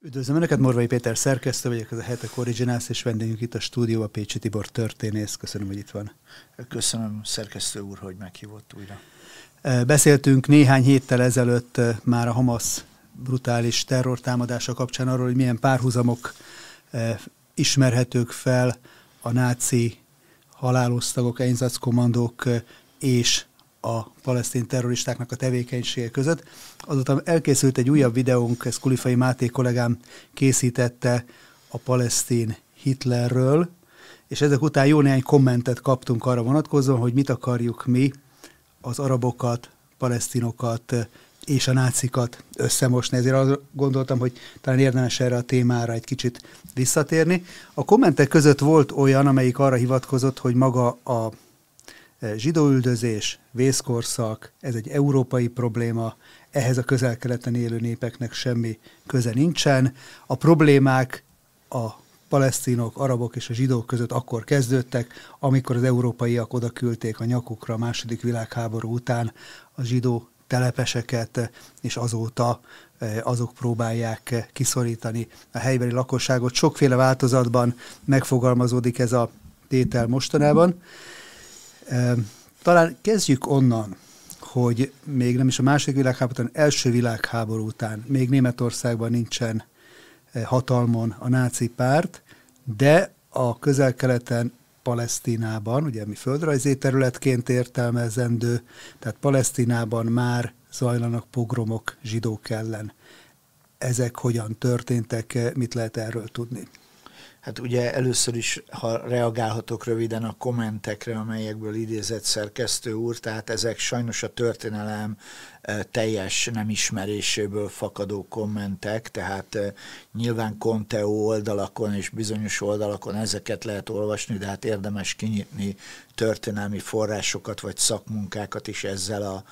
Üdvözlöm Önöket, Morvai Péter szerkesztő vagyok, ez a Hetek Originals, és vendégünk itt a stúdióban Pécsi Tibor történész. Köszönöm, hogy itt van. Köszönöm, szerkesztő úr, hogy meghívott újra. Beszéltünk néhány héttel ezelőtt már a Hamas brutális terrortámadása kapcsán arról, hogy milyen párhuzamok ismerhetők fel a náci halálosztagok, Einsatzkommandók és a palesztin terroristáknak a tevékenysége között. Azután elkészült egy újabb videónk, ezt Kulifai Máté kollégám készítette a palesztin Hitlerről, és ezek után jó néhány kommentet kaptunk arra vonatkozóan, hogy mit akarjuk mi az arabokat, palesztinokat és a nácikat összemosni. Ezért azt gondoltam, hogy talán érdemes erre a témára egy kicsit visszatérni. A kommentek között volt olyan, amelyik arra hivatkozott, hogy maga a zsidóüldözés, vészkorszak, ez egy európai probléma, ehhez a közel-keleten élő népeknek semmi köze nincsen. A problémák a palesztinok, arabok és a zsidók között akkor kezdődtek, amikor az európaiak oda küldték a nyakukra a második világháború után a zsidó telepeseket, és azóta azok próbálják kiszorítani a helybeli lakosságot. Sokféle változatban megfogalmazódik ez a tétel mostanában. Talán kezdjük onnan, hogy még nem is a második világháború, hanem első világháború után még Németországban nincsen hatalmon a náci párt, de a közel-keleten Palesztinában, ugye mi földrajzi területként értelmezendő, tehát Palesztinában már zajlanak pogromok zsidók ellen. Ezek hogyan történtek, mit lehet erről tudni? Hát ugye először is, ha reagálhatok röviden a kommentekre, amelyekből idézett szerkesztő úr, tehát ezek sajnos a történelem e, teljes nem ismeréséből fakadó kommentek, tehát e, nyilván Conteo oldalakon és bizonyos oldalakon ezeket lehet olvasni, de hát érdemes kinyitni történelmi forrásokat vagy szakmunkákat is ezzel a,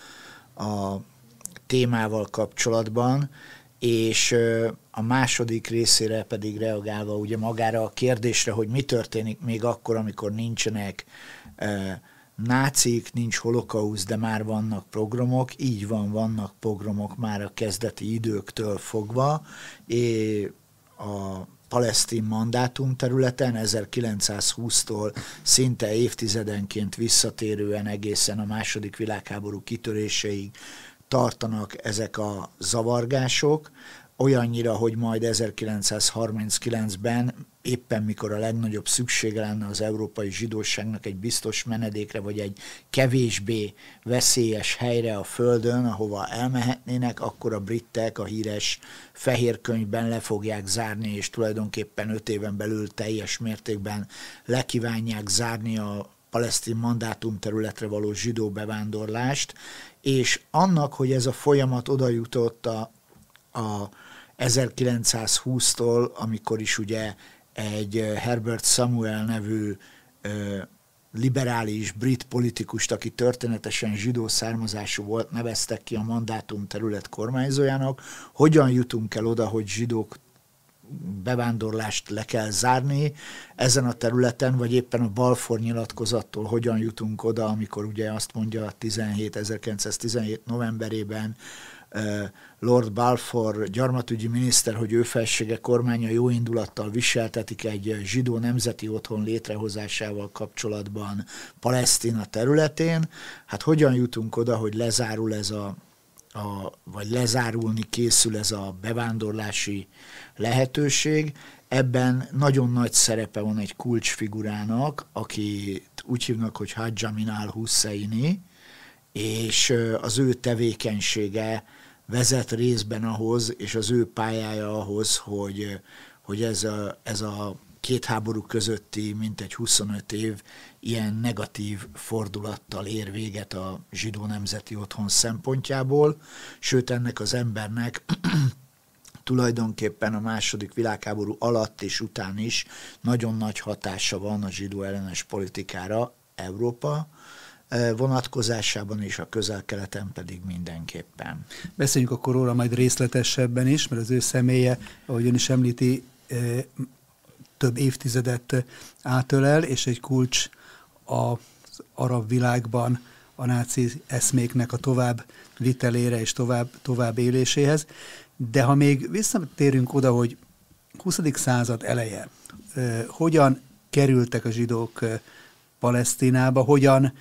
a témával kapcsolatban és a második részére pedig reagálva ugye magára a kérdésre, hogy mi történik még akkor, amikor nincsenek nácik, nincs holokausz, de már vannak programok, így van, vannak programok már a kezdeti időktől fogva, és a palesztin mandátum területen 1920-tól szinte évtizedenként visszatérően egészen a második világháború kitöréseig tartanak ezek a zavargások, olyannyira, hogy majd 1939-ben éppen mikor a legnagyobb szüksége lenne az európai zsidóságnak egy biztos menedékre, vagy egy kevésbé veszélyes helyre a Földön, ahova elmehetnének, akkor a britek a híres fehér könyvben le fogják zárni, és tulajdonképpen öt éven belül teljes mértékben lekívánják zárni a palesztin mandátum területre való zsidó bevándorlást, és annak, hogy ez a folyamat oda jutott a, a 1920-tól, amikor is ugye egy Herbert Samuel nevű liberális brit politikust, aki történetesen zsidó származású volt, neveztek ki a mandátum terület kormányzójának. Hogyan jutunk el oda, hogy zsidók bevándorlást le kell zárni ezen a területen, vagy éppen a Balfour nyilatkozattól hogyan jutunk oda, amikor ugye azt mondja 17, 1917 novemberében Lord Balfour gyarmatügyi miniszter, hogy ő felsége kormánya jó indulattal viseltetik egy zsidó nemzeti otthon létrehozásával kapcsolatban Palesztina területén. Hát hogyan jutunk oda, hogy lezárul ez a, a vagy lezárulni készül ez a bevándorlási lehetőség. Ebben nagyon nagy szerepe van egy kulcsfigurának, aki úgy hívnak, hogy Hajjamin al-Husseini, és az ő tevékenysége vezet részben ahhoz, és az ő pályája ahhoz, hogy, hogy ez, a, ez a két háború közötti mintegy 25 év ilyen negatív fordulattal ér véget a zsidó nemzeti otthon szempontjából, sőt ennek az embernek tulajdonképpen a második világháború alatt és után is nagyon nagy hatása van a zsidó ellenes politikára Európa vonatkozásában és a közel-keleten pedig mindenképpen. Beszéljünk akkor róla majd részletesebben is, mert az ő személye, ahogy ön is említi, több évtizedet átölel, és egy kulcs az arab világban a náci eszméknek a tovább vitelére és tovább, tovább éléséhez. De ha még visszatérünk oda, hogy 20. század eleje, hogyan kerültek a zsidók Palesztinába, hogyan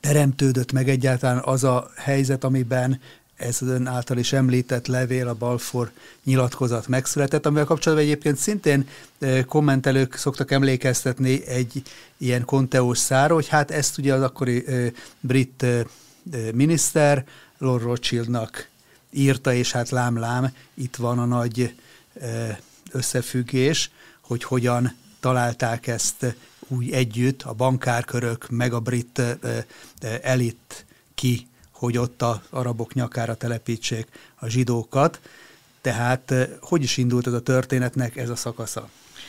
teremtődött meg egyáltalán az a helyzet, amiben ez az ön által is említett levél, a Balfour nyilatkozat megszületett, amivel kapcsolatban egyébként szintén kommentelők szoktak emlékeztetni egy ilyen konteós szára, hogy hát ezt ugye az akkori brit miniszter Lord Rothschildnak írta, és hát lám-lám, itt van a nagy összefüggés, hogy hogyan találták ezt úgy együtt, a bankárkörök, meg a brit elit ki, hogy ott a arabok nyakára telepítsék a zsidókat. Tehát hogy is indult ez a történetnek ez a szakasza?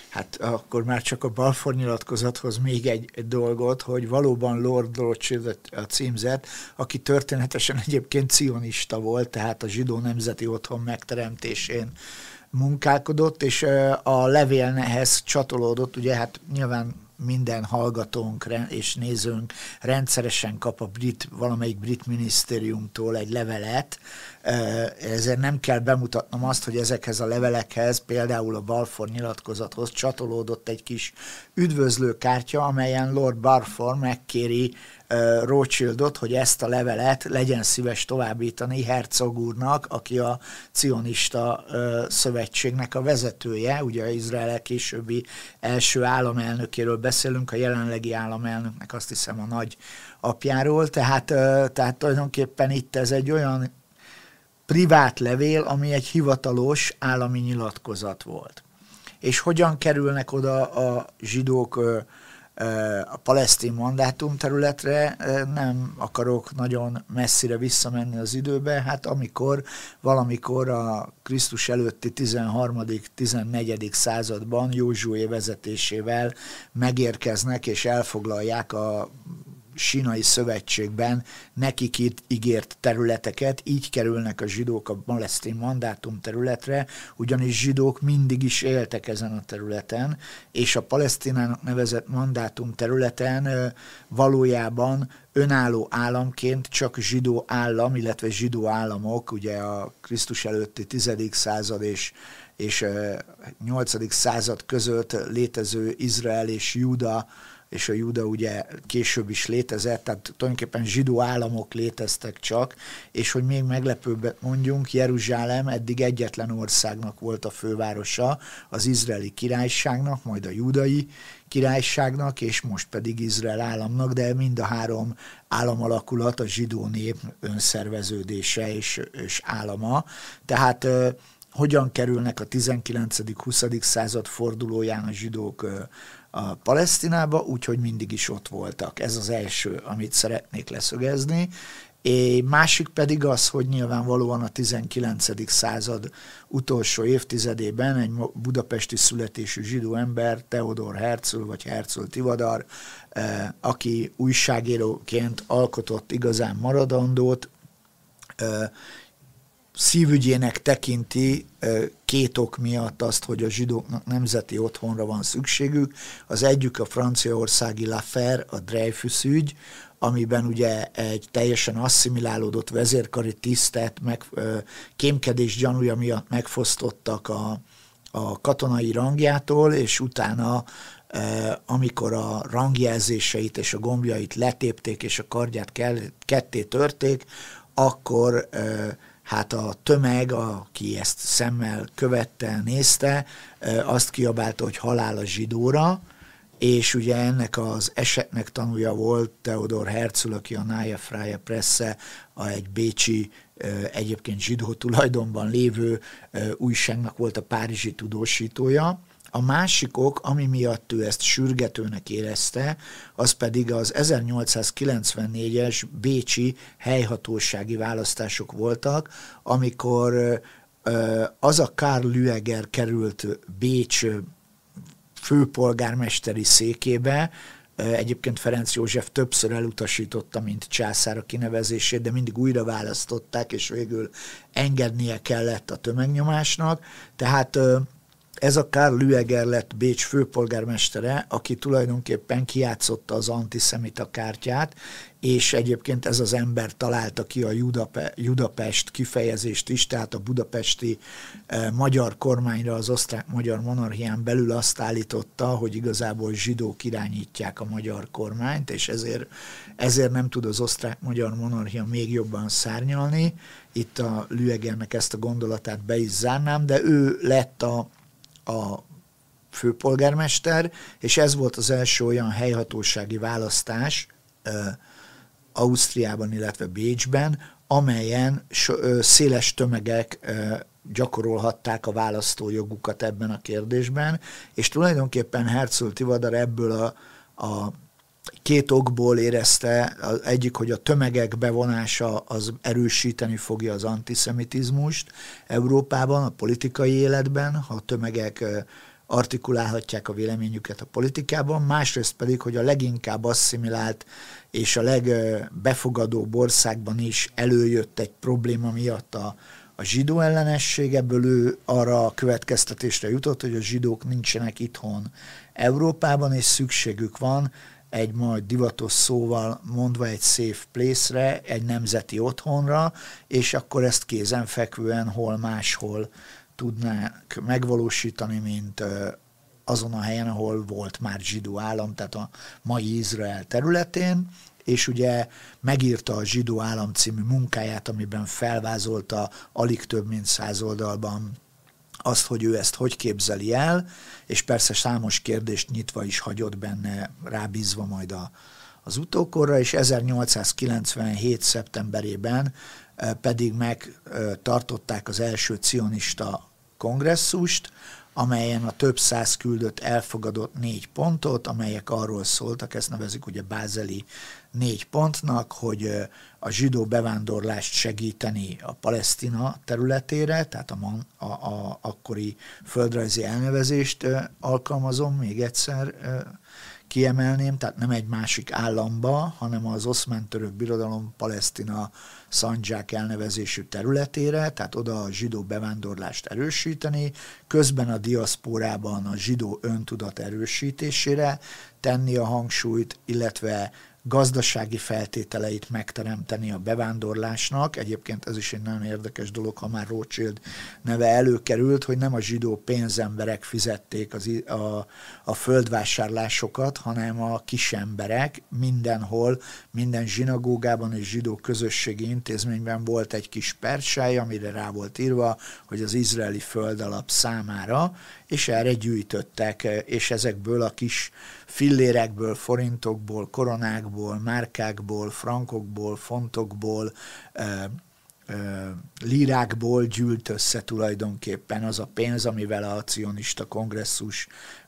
Hát akkor már csak a Balfour nyilatkozathoz még egy, dolgot, hogy valóban Lord Rothschild a címzet, aki történetesen egyébként cionista volt, tehát a zsidó nemzeti otthon megteremtésén munkálkodott, és a levélnehez csatolódott, ugye hát nyilván minden hallgatónk és nézőnk rendszeresen kap a brit, valamelyik brit minisztériumtól egy levelet, ezért nem kell bemutatnom azt, hogy ezekhez a levelekhez, például a Balfour nyilatkozathoz csatolódott egy kis üdvözlőkártya, amelyen Lord Balfour megkéri Rothschildot, hogy ezt a levelet legyen szíves továbbítani Herzog úrnak, aki a cionista szövetségnek a vezetője, ugye Izrael későbbi első államelnökéről beszélünk, a jelenlegi államelnöknek azt hiszem a nagy apjáról, tehát, tehát tulajdonképpen itt ez egy olyan privát levél, ami egy hivatalos állami nyilatkozat volt. És hogyan kerülnek oda a zsidók a palesztin mandátum területre, nem akarok nagyon messzire visszamenni az időbe, hát amikor valamikor a Krisztus előtti 13.-14. században Józsué vezetésével megérkeznek és elfoglalják a sínai szövetségben nekik itt ígért területeket, így kerülnek a zsidók a palesztin mandátum területre, ugyanis zsidók mindig is éltek ezen a területen, és a palesztinának nevezett mandátum területen valójában önálló államként csak zsidó állam, illetve zsidó államok, ugye a Krisztus előtti 10. század és és 8. század között létező Izrael és Júda és a Juda ugye később is létezett, tehát tulajdonképpen zsidó államok léteztek csak, és hogy még meglepőbbet mondjunk, Jeruzsálem eddig egyetlen országnak volt a fővárosa, az izraeli királyságnak, majd a judai királyságnak, és most pedig Izrael államnak, de mind a három államalakulat a zsidó nép önszerveződése és, és állama. Tehát hogyan kerülnek a 19.-20. század fordulóján a zsidók a Palesztinába, úgyhogy mindig is ott voltak. Ez az első, amit szeretnék leszögezni. É, másik pedig az, hogy nyilvánvalóan a 19. század utolsó évtizedében egy budapesti születésű zsidó ember, Theodor Herzl vagy Herzl Tivadar, eh, aki újságíróként alkotott igazán maradandót, eh, szívügyének tekinti két ok miatt azt, hogy a zsidóknak nemzeti otthonra van szükségük. Az egyik a franciaországi Lafer, a Dreyfus ügy, amiben ugye egy teljesen asszimilálódott vezérkari tisztet meg, kémkedés gyanúja miatt megfosztottak a, a katonai rangjától, és utána amikor a rangjelzéseit és a gombjait letépték, és a kardját ketté törték, akkor hát a tömeg, aki ezt szemmel követte, nézte, azt kiabálta, hogy halál a zsidóra, és ugye ennek az esetnek tanulja volt Theodor Herzl, aki a Nája Freie Presse, a egy bécsi, egyébként zsidó tulajdonban lévő újságnak volt a párizsi tudósítója, a másik ok, ami miatt ő ezt sürgetőnek érezte, az pedig az 1894-es bécsi helyhatósági választások voltak, amikor az a Karl Lüeger került Bécs főpolgármesteri székébe, Egyébként Ferenc József többször elutasította, mint császár a kinevezését, de mindig újra választották, és végül engednie kellett a tömegnyomásnak. Tehát ez a Karl Lüeger lett Bécs főpolgármestere, aki tulajdonképpen kiátszotta az antiszemita kártyát, és egyébként ez az ember találta ki a Judape, Judapest kifejezést is, tehát a budapesti eh, magyar kormányra az osztrák-magyar monarchián belül azt állította, hogy igazából zsidók irányítják a magyar kormányt, és ezért, ezért nem tud az osztrák-magyar monarchia még jobban szárnyalni. Itt a Lüegernek ezt a gondolatát be is zárnám, de ő lett a a főpolgármester, és ez volt az első olyan helyhatósági választás Ausztriában, illetve Bécsben, amelyen széles tömegek gyakorolhatták a választójogukat ebben a kérdésben, és tulajdonképpen Herzl Tivadar ebből a, a két okból érezte, egyik, hogy a tömegek bevonása az erősíteni fogja az antiszemitizmust Európában, a politikai életben, ha a tömegek artikulálhatják a véleményüket a politikában, másrészt pedig, hogy a leginkább asszimilált és a legbefogadóbb országban is előjött egy probléma miatt a, a zsidó ellenesség, ebből ő arra a következtetésre jutott, hogy a zsidók nincsenek itthon Európában, és szükségük van egy majd divatos szóval mondva egy safe place-re, egy nemzeti otthonra, és akkor ezt kézenfekvően hol máshol tudnák megvalósítani, mint azon a helyen, ahol volt már zsidó állam, tehát a mai Izrael területén, és ugye megírta a Zsidó Állam című munkáját, amiben felvázolta alig több mint száz oldalban azt, hogy ő ezt hogy képzeli el, és persze számos kérdést nyitva is hagyott benne, rábízva majd a, az utókorra, és 1897. szeptemberében pedig megtartották az első cionista kongresszust, amelyen a több száz küldött elfogadott négy pontot, amelyek arról szóltak, ezt nevezik ugye bázeli négy pontnak, hogy a zsidó bevándorlást segíteni a Palesztina területére, tehát a, a, a akkori földrajzi elnevezést alkalmazom, még egyszer kiemelném, tehát nem egy másik államba, hanem az oszmán török birodalom Palesztina Szandzsák elnevezésű területére, tehát oda a zsidó bevándorlást erősíteni, közben a diaszpórában a zsidó öntudat erősítésére tenni a hangsúlyt, illetve gazdasági feltételeit megteremteni a bevándorlásnak. Egyébként ez is egy nagyon érdekes dolog, ha már Rothschild neve előkerült, hogy nem a zsidó pénzemberek fizették az, a, a földvásárlásokat, hanem a kisemberek mindenhol, minden zsinagógában és zsidó közösségi intézményben volt egy kis persáj, amire rá volt írva, hogy az izraeli föld alap számára, és erre gyűjtöttek, és ezekből a kis fillérekből, forintokból, koronákból, márkákból, frankokból, fontokból, lírákból gyűlt össze tulajdonképpen az a pénz, amivel a cionista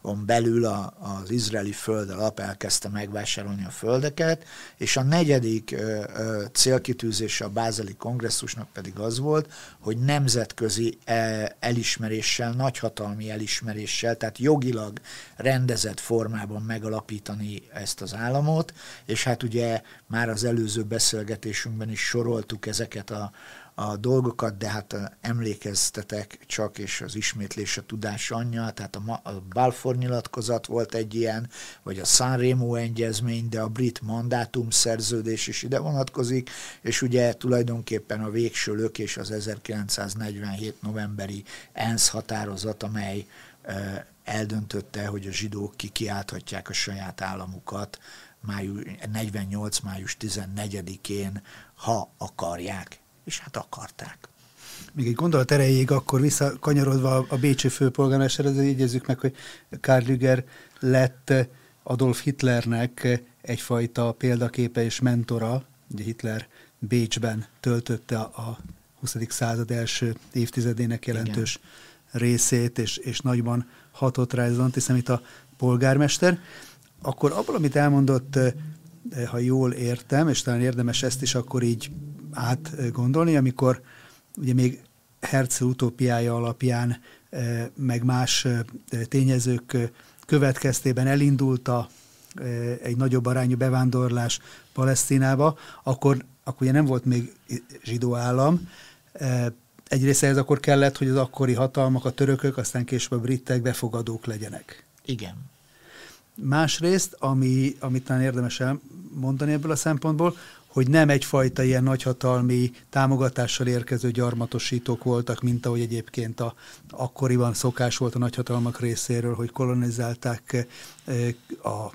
kongresszuson belül a, az izraeli föld alap elkezdte megvásárolni a földeket, és a negyedik ö, ö, célkitűzése a bázeli kongresszusnak pedig az volt, hogy nemzetközi e, elismeréssel, nagyhatalmi elismeréssel, tehát jogilag rendezett formában megalapítani ezt az államot, és hát ugye már az előző beszélgetésünkben is soroltuk ezeket a a dolgokat, de hát emlékeztetek csak, és az ismétlés a tudás anyja, tehát a, a Balfour nyilatkozat volt egy ilyen, vagy a Sanremo egyezmény, de a brit mandátum szerződés is ide vonatkozik, és ugye tulajdonképpen a végső lökés az 1947 novemberi ENSZ határozat, amely eldöntötte, hogy a zsidók kikiálthatják a saját államukat május, 48. május 14-én, ha akarják és hát akarták. Még egy gondolat erejéig, akkor visszakanyarodva a Bécsi főpolgármesterhez, jegyezzük meg, hogy Karl Lüger lett Adolf Hitlernek egyfajta példaképe és mentora. Ugye Hitler Bécsben töltötte a 20. század első évtizedének jelentős Igen. részét, és, és nagyban hatott rá ez az antiszemita polgármester. Akkor abból, amit elmondott, ha jól értem, és talán érdemes ezt is akkor így átgondolni, amikor ugye még Herzl utópiája alapján, meg más tényezők következtében elindult a, egy nagyobb arányú bevándorlás Palesztinába, akkor, akkor ugye nem volt még zsidó állam, egyrészt ez akkor kellett, hogy az akkori hatalmak, a törökök, aztán később a britek befogadók legyenek. Igen. Másrészt, ami, amit talán érdemes elmondani ebből a szempontból, hogy nem egyfajta ilyen nagyhatalmi támogatással érkező gyarmatosítók voltak, mint ahogy egyébként a, akkoriban szokás volt a nagyhatalmak részéről, hogy kolonizálták eh, a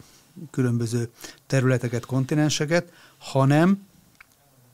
különböző területeket, kontinenseket, hanem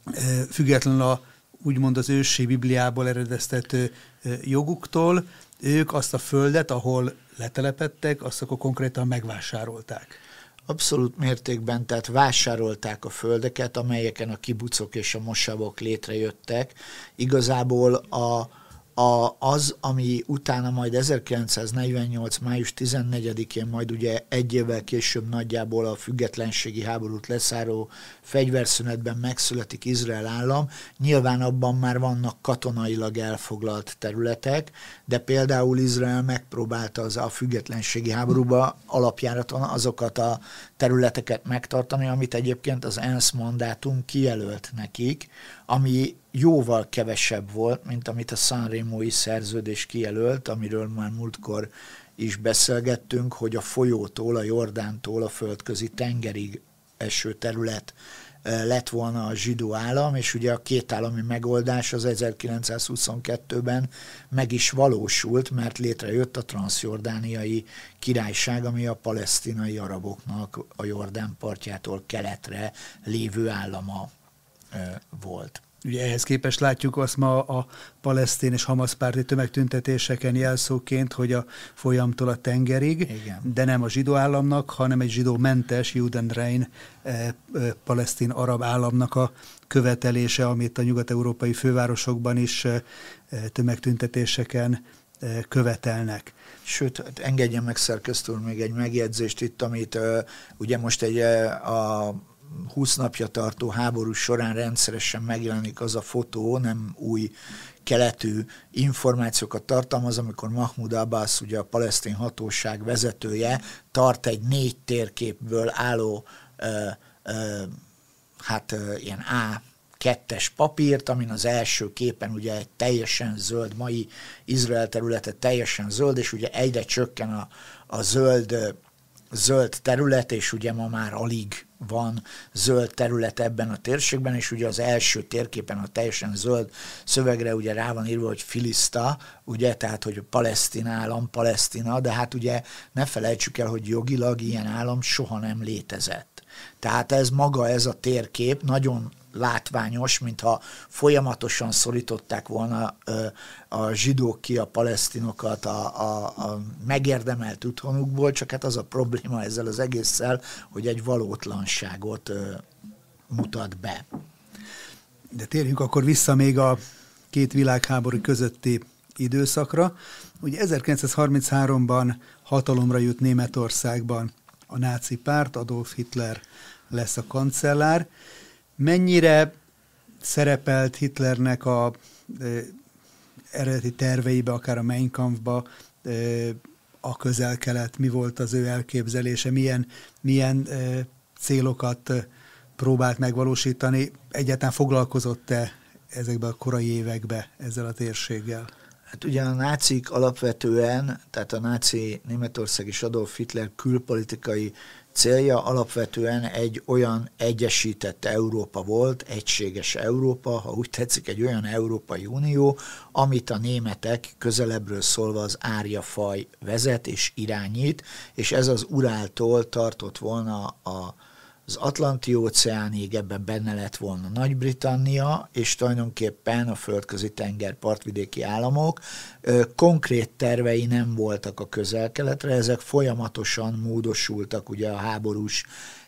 eh, függetlenül a úgymond az ősi Bibliából eredeztető eh, joguktól, ők azt a földet, ahol letelepettek, azt akkor konkrétan megvásárolták. Abszolút mértékben, tehát vásárolták a földeket, amelyeken a kibucok és a mosavok létrejöttek. Igazából a, a, az, ami utána majd 1948. május 14-én, majd ugye egy évvel később nagyjából a függetlenségi háborút leszáró fegyverszünetben megszületik Izrael állam, nyilván abban már vannak katonailag elfoglalt területek, de például Izrael megpróbálta az a függetlenségi háborúba alapjáraton azokat a területeket megtartani, amit egyébként az ENSZ mandátum kijelölt nekik, ami jóval kevesebb volt, mint amit a Sanremói szerződés kijelölt, amiről már múltkor is beszélgettünk, hogy a folyótól, a Jordántól a földközi tengerig eső terület lett volna a zsidó állam, és ugye a két állami megoldás az 1922-ben meg is valósult, mert létrejött a transzjordániai királyság, ami a palesztinai araboknak a Jordán partjától keletre lévő állama volt. Ugye ehhez képest látjuk azt ma a palesztin és hamaszpárti tömegtüntetéseken jelszóként, hogy a folyamtól a tengerig, Igen. de nem a zsidó államnak, hanem egy zsidó mentes Judenrein eh, eh, palesztin arab államnak a követelése, amit a nyugat-európai fővárosokban is eh, tömegtüntetéseken eh, követelnek. Sőt, hát engedjen meg szerkesztő még egy megjegyzést itt, amit uh, ugye most egy a 20 napja tartó háború során rendszeresen megjelenik az a fotó, nem új keletű információkat tartalmaz, amikor Mahmoud Abbas, ugye a palesztin hatóság vezetője, tart egy négy térképből álló ö, ö, hát ö, ilyen A kettes papírt, amin az első képen ugye egy teljesen zöld, mai Izrael területe teljesen zöld, és ugye egyre csökken a, a zöld zöld terület, és ugye ma már alig van zöld terület ebben a térségben, és ugye az első térképen a teljesen zöld szövegre ugye rá van írva, hogy Filiszta, ugye, tehát hogy palesztin állam, Palesztina, de hát ugye ne felejtsük el, hogy jogilag ilyen állam soha nem létezett. Tehát ez maga, ez a térkép nagyon látványos, mintha folyamatosan szorították volna a zsidók ki a palesztinokat a, a, a megérdemelt otthonukból, csak hát az a probléma ezzel az egésszel, hogy egy valótlanságot mutat be. De térjünk akkor vissza még a két világháború közötti időszakra. Ugye 1933-ban hatalomra jut Németországban a náci párt, Adolf Hitler lesz a kancellár, Mennyire szerepelt Hitlernek a e, eredeti terveibe, akár a Mein Kampfba, e, a közel-kelet, mi volt az ő elképzelése, milyen, milyen e, célokat próbált megvalósítani, egyáltalán foglalkozott-e ezekben a korai években ezzel a térséggel? Hát ugye a nácik alapvetően, tehát a náci Németország és Adolf Hitler külpolitikai célja alapvetően egy olyan egyesített Európa volt, egységes Európa, ha úgy tetszik, egy olyan Európai Unió, amit a németek közelebbről szólva az árjafaj vezet és irányít, és ez az Uráltól tartott volna a az Atlanti óceánig ebben benne lett volna Nagy-Britannia, és tulajdonképpen a földközi tenger partvidéki államok. Konkrét tervei nem voltak a közel-keletre, ezek folyamatosan módosultak ugye a háborús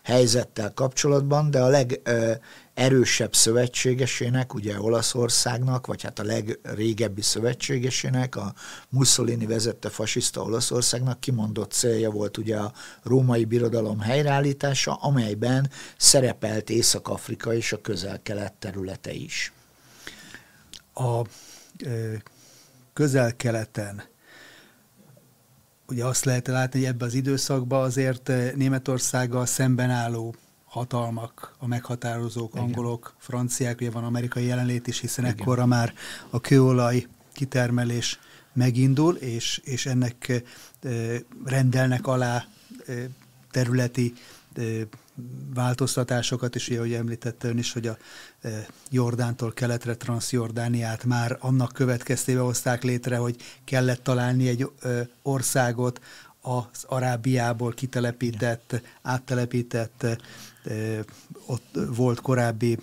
helyzettel kapcsolatban, de a legerősebb szövetségesének, ugye Olaszországnak, vagy hát a legrégebbi szövetségesének, a Mussolini vezette fasiszta Olaszországnak kimondott célja volt ugye a római birodalom helyreállítása, amelyben szerepelt Észak-Afrika és a közel-kelet területe is. A közel-keleten ugye azt lehet látni, hogy ebben az időszakban azért eh, Németországgal szemben álló hatalmak, a meghatározók, Igen. angolok, franciák, ugye van amerikai jelenlét is, hiszen Igen. ekkorra már a kőolaj kitermelés megindul, és, és ennek rendelnek alá területi változtatásokat, és ugye, ahogy említette ön is, hogy a Jordántól keletre Transjordániát már annak következtében hozták létre, hogy kellett találni egy országot az Arábiából kitelepített, áttelepített, ott volt korábbi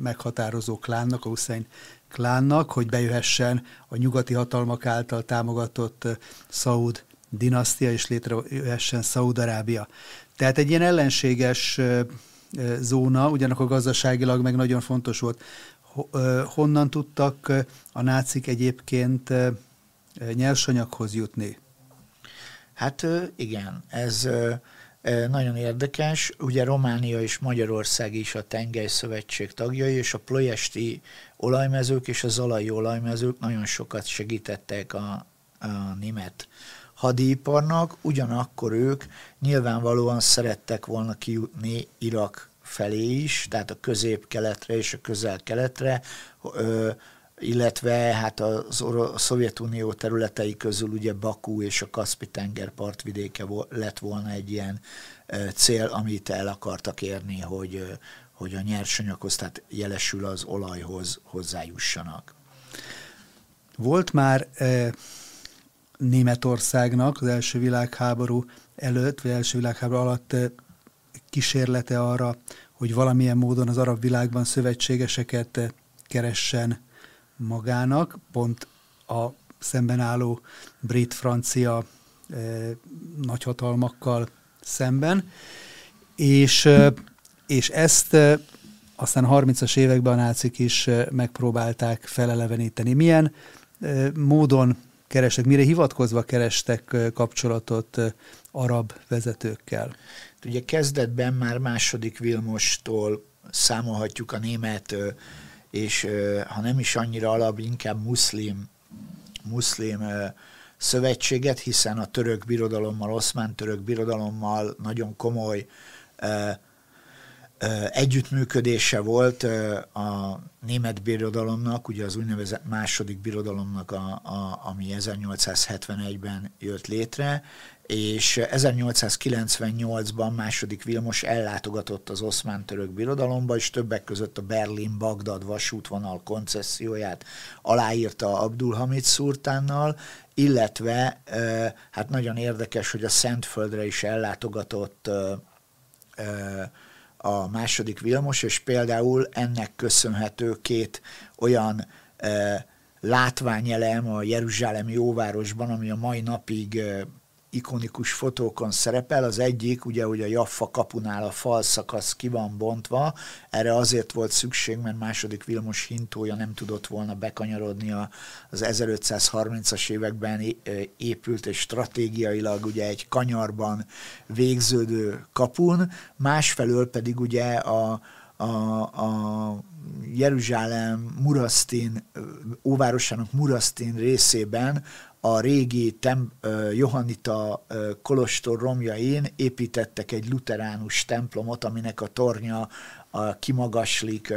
meghatározó klánnak, a Hussein klánnak, hogy bejöhessen a nyugati hatalmak által támogatott Szaud dinasztia, és létrejöhessen Szaud-Arábia. Tehát egy ilyen ellenséges zóna, ugyanakkor gazdaságilag meg nagyon fontos volt. Honnan tudtak a nácik egyébként nyersanyaghoz jutni? Hát igen, ez nagyon érdekes. Ugye Románia és Magyarország is a Tengely Szövetség tagjai, és a plojesti olajmezők és a zalai olajmezők nagyon sokat segítettek a, a német hadiparnak, ugyanakkor ők nyilvánvalóan szerettek volna kijutni Irak felé is, tehát a közép-keletre és a közel-keletre, illetve hát a Szovjetunió területei közül ugye Bakú és a Kaspi-tenger partvidéke lett volna egy ilyen cél, amit el akartak érni, hogy, hogy a nyersanyaghoz, tehát jelesül az olajhoz hozzájussanak. Volt már Németországnak az első világháború előtt, vagy első világháború alatt kísérlete arra, hogy valamilyen módon az arab világban szövetségeseket keressen magának, pont a szemben álló brit-francia nagyhatalmakkal szemben, és, és ezt aztán 30-as években a nácik is megpróbálták feleleveníteni. Milyen módon kerestek, mire hivatkozva kerestek kapcsolatot arab vezetőkkel? Ugye kezdetben már második Vilmostól számolhatjuk a német, és ha nem is annyira alap, inkább muszlim, muszlim szövetséget, hiszen a török birodalommal, oszmán török birodalommal nagyon komoly együttműködése volt a német birodalomnak, ugye az úgynevezett második birodalomnak, a, a, ami 1871-ben jött létre, és 1898-ban második Vilmos ellátogatott az oszmán-török birodalomba, és többek között a Berlin-Bagdad vasútvonal koncesszióját aláírta Abdulhamid szurtánnal, illetve hát nagyon érdekes, hogy a Szentföldre is ellátogatott a második Vilmos, és például ennek köszönhető két olyan e, látványelem a Jeruzsálemi jóvárosban, ami a mai napig e, ikonikus fotókon szerepel. Az egyik, ugye, hogy a Jaffa kapunál a falszakasz ki van bontva, erre azért volt szükség, mert második Vilmos hintója nem tudott volna bekanyarodni az 1530-as években épült és stratégiailag ugye egy kanyarban végződő kapun, másfelől pedig ugye a, a, a Jeruzsálem Murasztin, óvárosának Murasztin részében a régi tem, Johannita kolostor romjain építettek egy luteránus templomot, aminek a tornya a kimagaslik,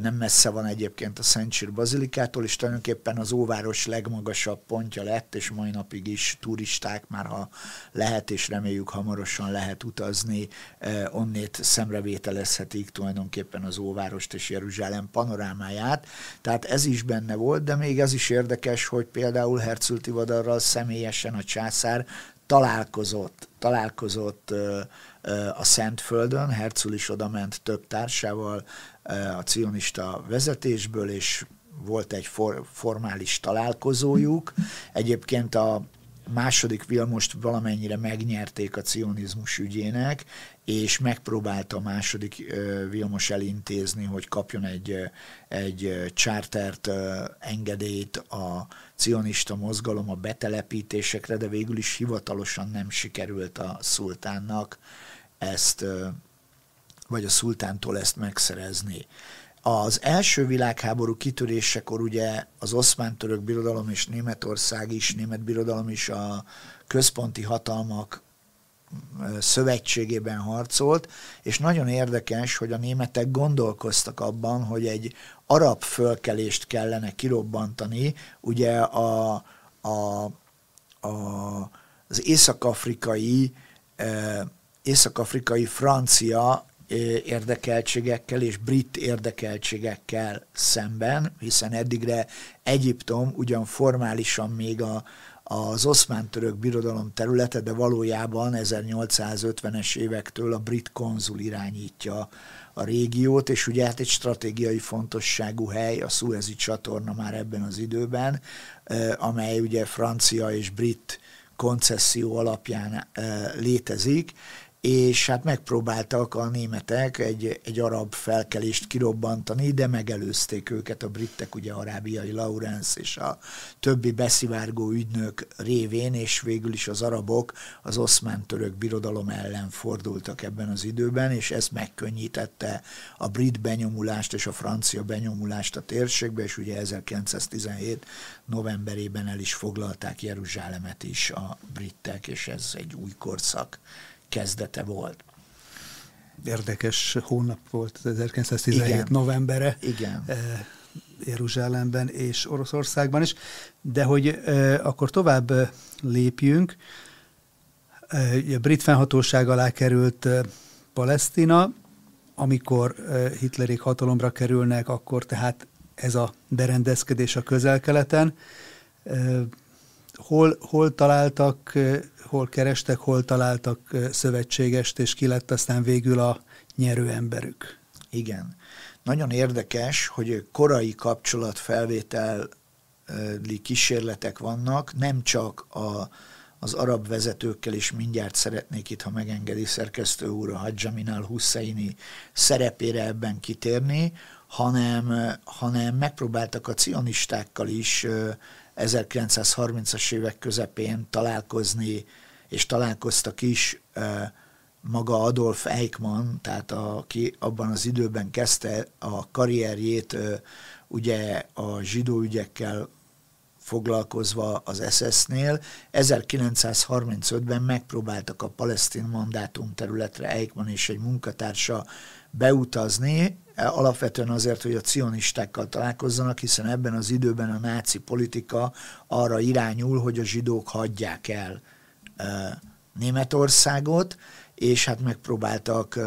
nem messze van egyébként a Szent Sír Bazilikától, és tulajdonképpen az óváros legmagasabb pontja lett, és mai napig is turisták már ha lehet, és reméljük hamarosan lehet utazni, onnét szemrevételezhetik tulajdonképpen az óvárost és Jeruzsálem panorámáját. Tehát ez is benne volt, de még ez is érdekes, hogy például Herzl Tivadarral személyesen a császár találkozott, találkozott a Szentföldön, Herzl is oda ment több társával a cionista vezetésből, és volt egy for, formális találkozójuk. Egyébként a második Vilmost valamennyire megnyerték a cionizmus ügyének, és megpróbálta a második Vilmos elintézni, hogy kapjon egy, egy chartert engedélyt a cionista mozgalom a betelepítésekre, de végül is hivatalosan nem sikerült a szultánnak ezt, vagy a szultántól ezt megszerezni. Az első világháború kitörésekor ugye az oszmán-török birodalom és Németország is, német birodalom is a központi hatalmak szövetségében harcolt, és nagyon érdekes, hogy a németek gondolkoztak abban, hogy egy arab fölkelést kellene kirobbantani, ugye a, a, a, az észak-afrikai észak-afrikai francia érdekeltségekkel és brit érdekeltségekkel szemben, hiszen eddigre Egyiptom ugyan formálisan még a, az oszmán-török birodalom területe, de valójában 1850-es évektől a brit konzul irányítja a régiót, és ugye hát egy stratégiai fontosságú hely, a Suezi csatorna már ebben az időben, amely ugye francia és brit koncesszió alapján létezik, és hát megpróbáltak a németek egy, egy arab felkelést kirobbantani, de megelőzték őket a britek, ugye arábiai Lawrence és a többi beszivárgó ügynök révén, és végül is az arabok az oszmán-török birodalom ellen fordultak ebben az időben, és ez megkönnyítette a brit benyomulást és a francia benyomulást a térségbe, és ugye 1917 novemberében el is foglalták Jeruzsálemet is a britek, és ez egy új korszak kezdete volt. Érdekes hónap volt 1917 Igen. novembere. Igen. Eh, Jeruzsálemben és Oroszországban is. De hogy eh, akkor tovább eh, lépjünk, a brit fennhatóság alá került Palesztina, amikor Hitlerék hatalomra kerülnek, akkor tehát ez a berendezkedés a közel-keleten. Hol, hol találtak hol kerestek, hol találtak szövetségest, és ki lett aztán végül a nyerő emberük. Igen. Nagyon érdekes, hogy korai kapcsolatfelvételi kísérletek vannak, nem csak a, az arab vezetőkkel is mindjárt szeretnék itt, ha megengedi szerkesztő úr, a Hajjaminal Husseini szerepére ebben kitérni, hanem, hanem megpróbáltak a cionistákkal is 1930-as évek közepén találkozni, és találkoztak is maga Adolf Eichmann, tehát aki abban az időben kezdte a karrierjét ugye a zsidó ügyekkel foglalkozva az SS-nél. 1935-ben megpróbáltak a palesztin mandátum területre Eichmann és egy munkatársa beutazni, alapvetően azért, hogy a cionistákkal találkozzanak, hiszen ebben az időben a náci politika arra irányul, hogy a zsidók hagyják el Németországot, és hát megpróbáltak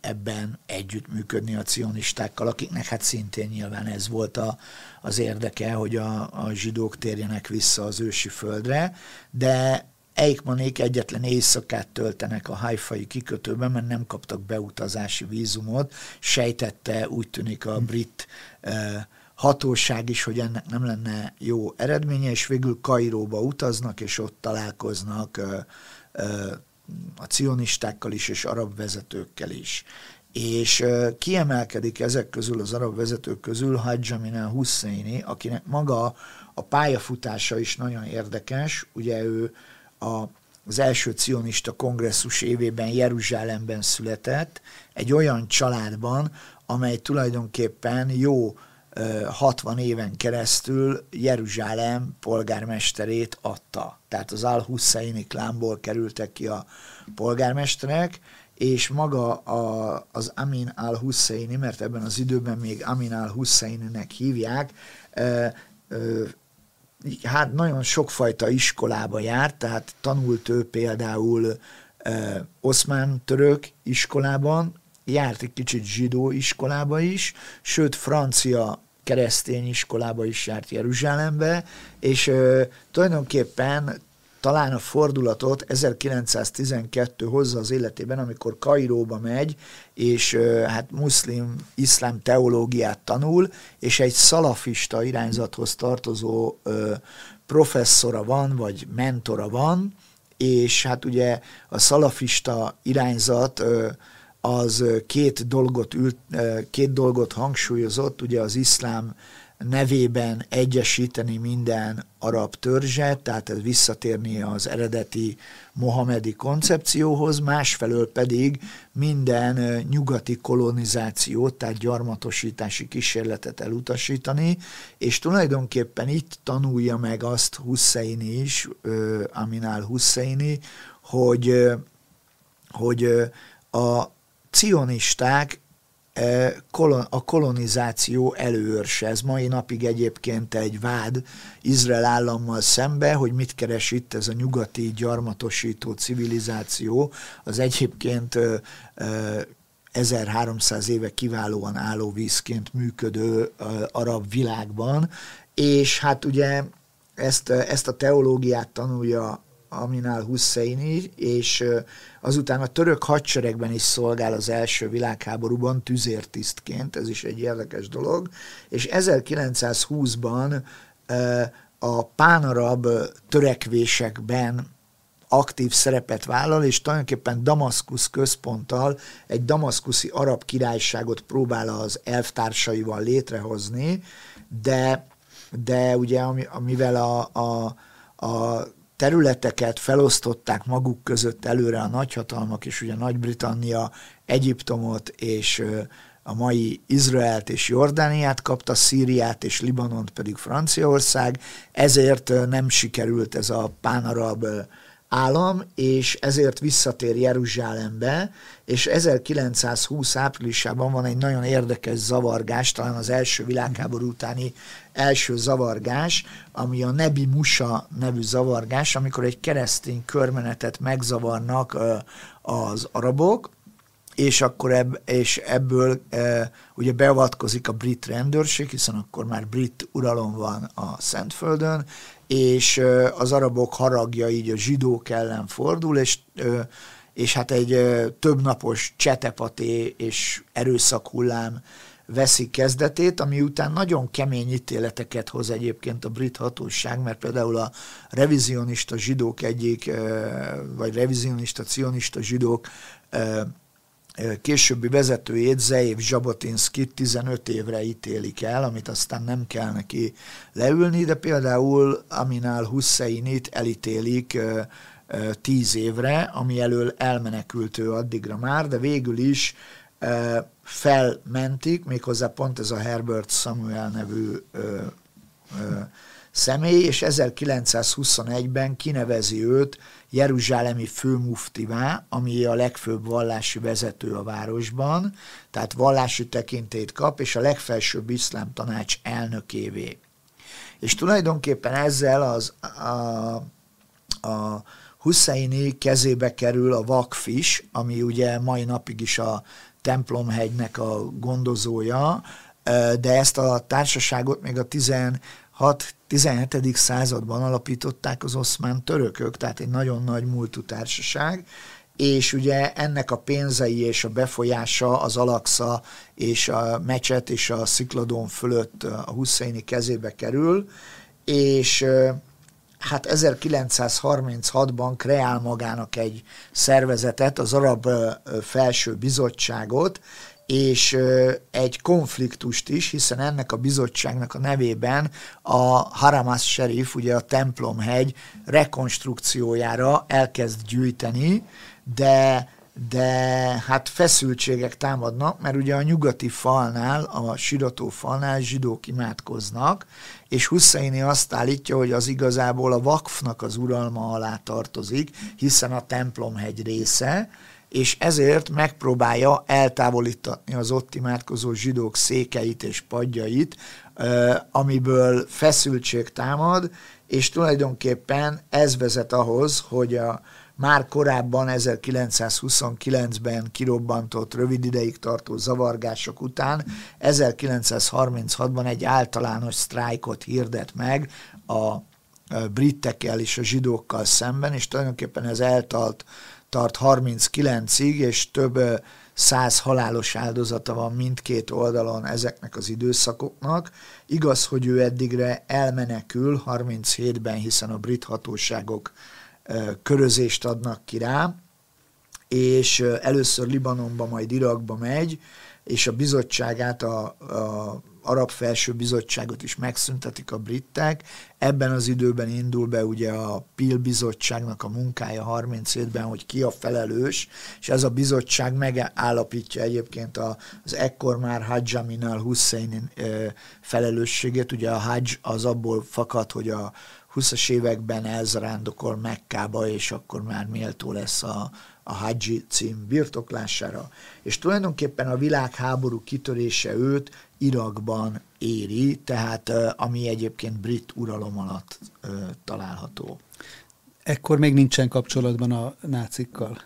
ebben együttműködni a cionistákkal, akiknek hát szintén nyilván ez volt a, az érdeke, hogy a, a zsidók térjenek vissza az ősi földre, de Eichmannék egyetlen éjszakát töltenek a haifai kikötőben, mert nem kaptak beutazási vízumot. Sejtette úgy tűnik a brit hatóság is, hogy ennek nem lenne jó eredménye, és végül Kairóba utaznak, és ott találkoznak a cionistákkal is, és arab vezetőkkel is. És kiemelkedik ezek közül, az arab vezetők közül Hajjamin Husseini, akinek maga a pályafutása is nagyon érdekes, ugye ő a, az első cionista kongresszus évében Jeruzsálemben született, egy olyan családban, amely tulajdonképpen jó 60 éven keresztül Jeruzsálem polgármesterét adta. Tehát az Al-Husseini klánból kerültek ki a polgármesterek, és maga a, az Amin al-Husseini, mert ebben az időben még Amin al-Husseininek hívják, hát nagyon sokfajta iskolába járt, tehát tanult ő például e, oszmán török iskolában, járt egy kicsit zsidó iskolába is, sőt francia keresztény iskolába is járt Jeruzsálembe, és e, tulajdonképpen talán a fordulatot 1912 hozza az életében, amikor Kairóba megy, és hát muszlim, iszlám teológiát tanul, és egy szalafista irányzathoz tartozó professzora van, vagy mentora van, és hát ugye a szalafista irányzat az két dolgot, ült, két dolgot hangsúlyozott, ugye az iszlám nevében egyesíteni minden arab törzset, tehát ez visszatérni az eredeti mohamedi koncepcióhoz, másfelől pedig minden nyugati kolonizációt, tehát gyarmatosítási kísérletet elutasítani, és tulajdonképpen itt tanulja meg azt Husseini is, Aminál Husseini, hogy, hogy a cionisták a kolonizáció előörse. Ez mai napig egyébként egy vád Izrael állammal szembe, hogy mit keres itt ez a nyugati gyarmatosító civilizáció, az egyébként 1300 éve kiválóan álló vízként működő arab világban, és hát ugye ezt, ezt a teológiát tanulja Aminál Husseini, és azután a török hadseregben is szolgál az első világháborúban tüzértisztként, ez is egy érdekes dolog, és 1920-ban a pánarab törekvésekben aktív szerepet vállal, és tulajdonképpen Damaszkusz központtal egy damaszkuszi arab királyságot próbál az elvtársaival létrehozni, de, de ugye amivel a, a, a területeket felosztották maguk között előre a nagyhatalmak, és ugye Nagy-Britannia Egyiptomot és a mai Izraelt és Jordániát kapta, Szíriát és Libanont pedig Franciaország, ezért nem sikerült ez a pánarab állam, és ezért visszatér Jeruzsálembe, és 1920 áprilisában van egy nagyon érdekes zavargás, talán az első világháború utáni első zavargás, ami a Nebi Musa nevű zavargás, amikor egy keresztény körmenetet megzavarnak az arabok, és akkor ebb, és ebből e, ugye beavatkozik a brit rendőrség, hiszen akkor már brit uralom van a Szentföldön, és az arabok haragja így a zsidók ellen fordul, és, és hát egy több napos csetepaté és erőszakhullám veszi kezdetét, ami után nagyon kemény ítéleteket hoz egyébként a brit hatóság, mert például a revizionista zsidók egyik, vagy revizionista, cionista zsidók későbbi vezetőjét, Zeév Zsabotinszki 15 évre ítélik el, amit aztán nem kell neki leülni, de például Aminál Husseinit elítélik 10 évre, ami elől elmenekült ő addigra már, de végül is felmentik, méghozzá pont ez a Herbert Samuel nevű személy, és 1921-ben kinevezi őt jeruzsálemi főmuftivá, ami a legfőbb vallási vezető a városban, tehát vallási tekintét kap, és a legfelsőbb iszlám tanács elnökévé. És tulajdonképpen ezzel az a, a Husseini kezébe kerül a vakfis, ami ugye mai napig is a templomhegynek a gondozója, de ezt a társaságot még a 16-17. században alapították az oszmán törökök, tehát egy nagyon nagy múltú társaság, és ugye ennek a pénzei és a befolyása az Alaksa és a mecset és a Szikladón fölött a Husseini kezébe kerül, és hát 1936-ban kreál magának egy szervezetet, az Arab Felső Bizottságot, és egy konfliktust is, hiszen ennek a bizottságnak a nevében a Haramas Sheriff, ugye a templomhegy rekonstrukciójára elkezd gyűjteni, de de hát feszültségek támadnak, mert ugye a nyugati falnál, a sirató falnál zsidók imádkoznak, és Husseini azt állítja, hogy az igazából a vakfnak az uralma alá tartozik, hiszen a templomhegy része, és ezért megpróbálja eltávolítani az ott imádkozó zsidók székeit és padjait, amiből feszültség támad, és tulajdonképpen ez vezet ahhoz, hogy a, már korábban 1929-ben kirobbantott rövid ideig tartó zavargások után 1936-ban egy általános sztrájkot hirdet meg a britekkel és a zsidókkal szemben, és tulajdonképpen ez eltalt tart 39-ig, és több száz halálos áldozata van mindkét oldalon ezeknek az időszakoknak. Igaz, hogy ő eddigre elmenekül 37-ben, hiszen a brit hatóságok körözést adnak ki rá, és először Libanonba, majd Irakba megy, és a bizottságát a, a arab felső bizottságot is megszüntetik a britek. Ebben az időben indul be ugye a PIL bizottságnak a munkája 37-ben, hogy ki a felelős, és ez a bizottság megállapítja egyébként az ekkor már Hajj Amin al-Hussein felelősségét. Ugye a Hajj az abból fakad, hogy a 20-as években elzarándokol Mekkába, és akkor már méltó lesz a, a Hajji cím birtoklására. És tulajdonképpen a világháború kitörése őt Irakban éri, tehát ami egyébként brit uralom alatt található. Ekkor még nincsen kapcsolatban a nácikkal?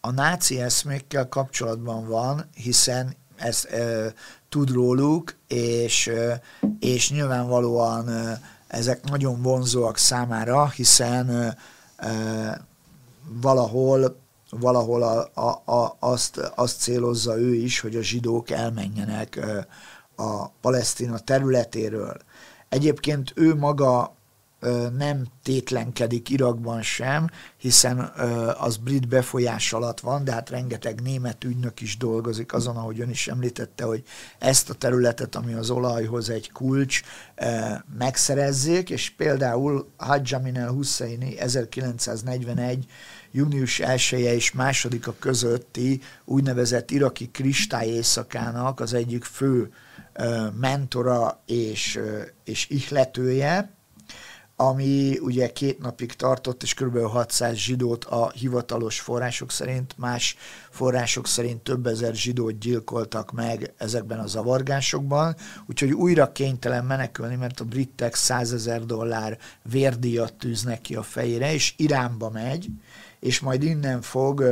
A náci eszmékkel kapcsolatban van, hiszen ezt e, tud róluk, és, e, és nyilvánvalóan e, ezek nagyon vonzóak számára, hiszen valahol valahol a, a, a, azt, azt célozza ő is, hogy a zsidók elmenjenek a Palesztina területéről. Egyébként ő maga nem tétlenkedik Irakban sem, hiszen az brit befolyás alatt van, de hát rengeteg német ügynök is dolgozik azon, ahogy ön is említette, hogy ezt a területet, ami az olajhoz egy kulcs, megszerezzék, és például Hajj Amin al-Husseini 1941 június 1 -e és másodika közötti úgynevezett iraki kristály éjszakának az egyik fő mentora és, és ihletője, ami ugye két napig tartott, és kb. 600 zsidót a hivatalos források szerint, más források szerint több ezer zsidót gyilkoltak meg ezekben a zavargásokban, úgyhogy újra kénytelen menekülni, mert a britek 100 ezer dollár vérdíjat tűznek ki a fejére, és Iránba megy, és majd innen fog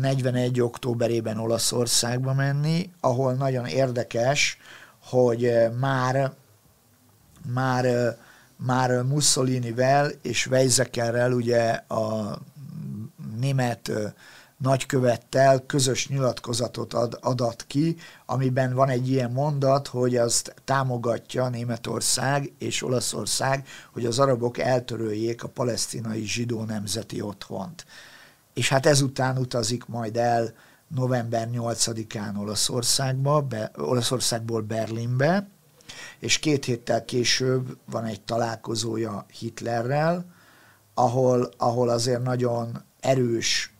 41. októberében Olaszországba menni, ahol nagyon érdekes, hogy már már már Mussolinivel és Weizsäckerrel, ugye a német nagykövettel közös nyilatkozatot ad, adat ki, amiben van egy ilyen mondat, hogy azt támogatja Németország és Olaszország, hogy az arabok eltöröljék a palesztinai zsidó nemzeti otthont. És hát ezután utazik majd el november 8-án Olaszországba, be, Olaszországból Berlinbe, és két héttel később van egy találkozója Hitlerrel, ahol, ahol azért nagyon erős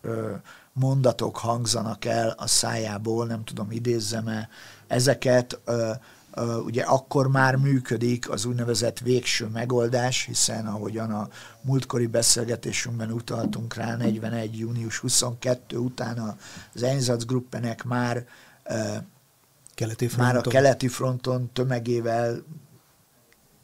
ö, mondatok hangzanak el a szájából, nem tudom, idézzem-e ezeket, ö, ö, ugye akkor már működik az úgynevezett végső megoldás, hiszen ahogyan a múltkori beszélgetésünkben utaltunk rá, 41. június 22 után az Einsatzgruppenek már keleti fronton. Már a keleti fronton tömegével,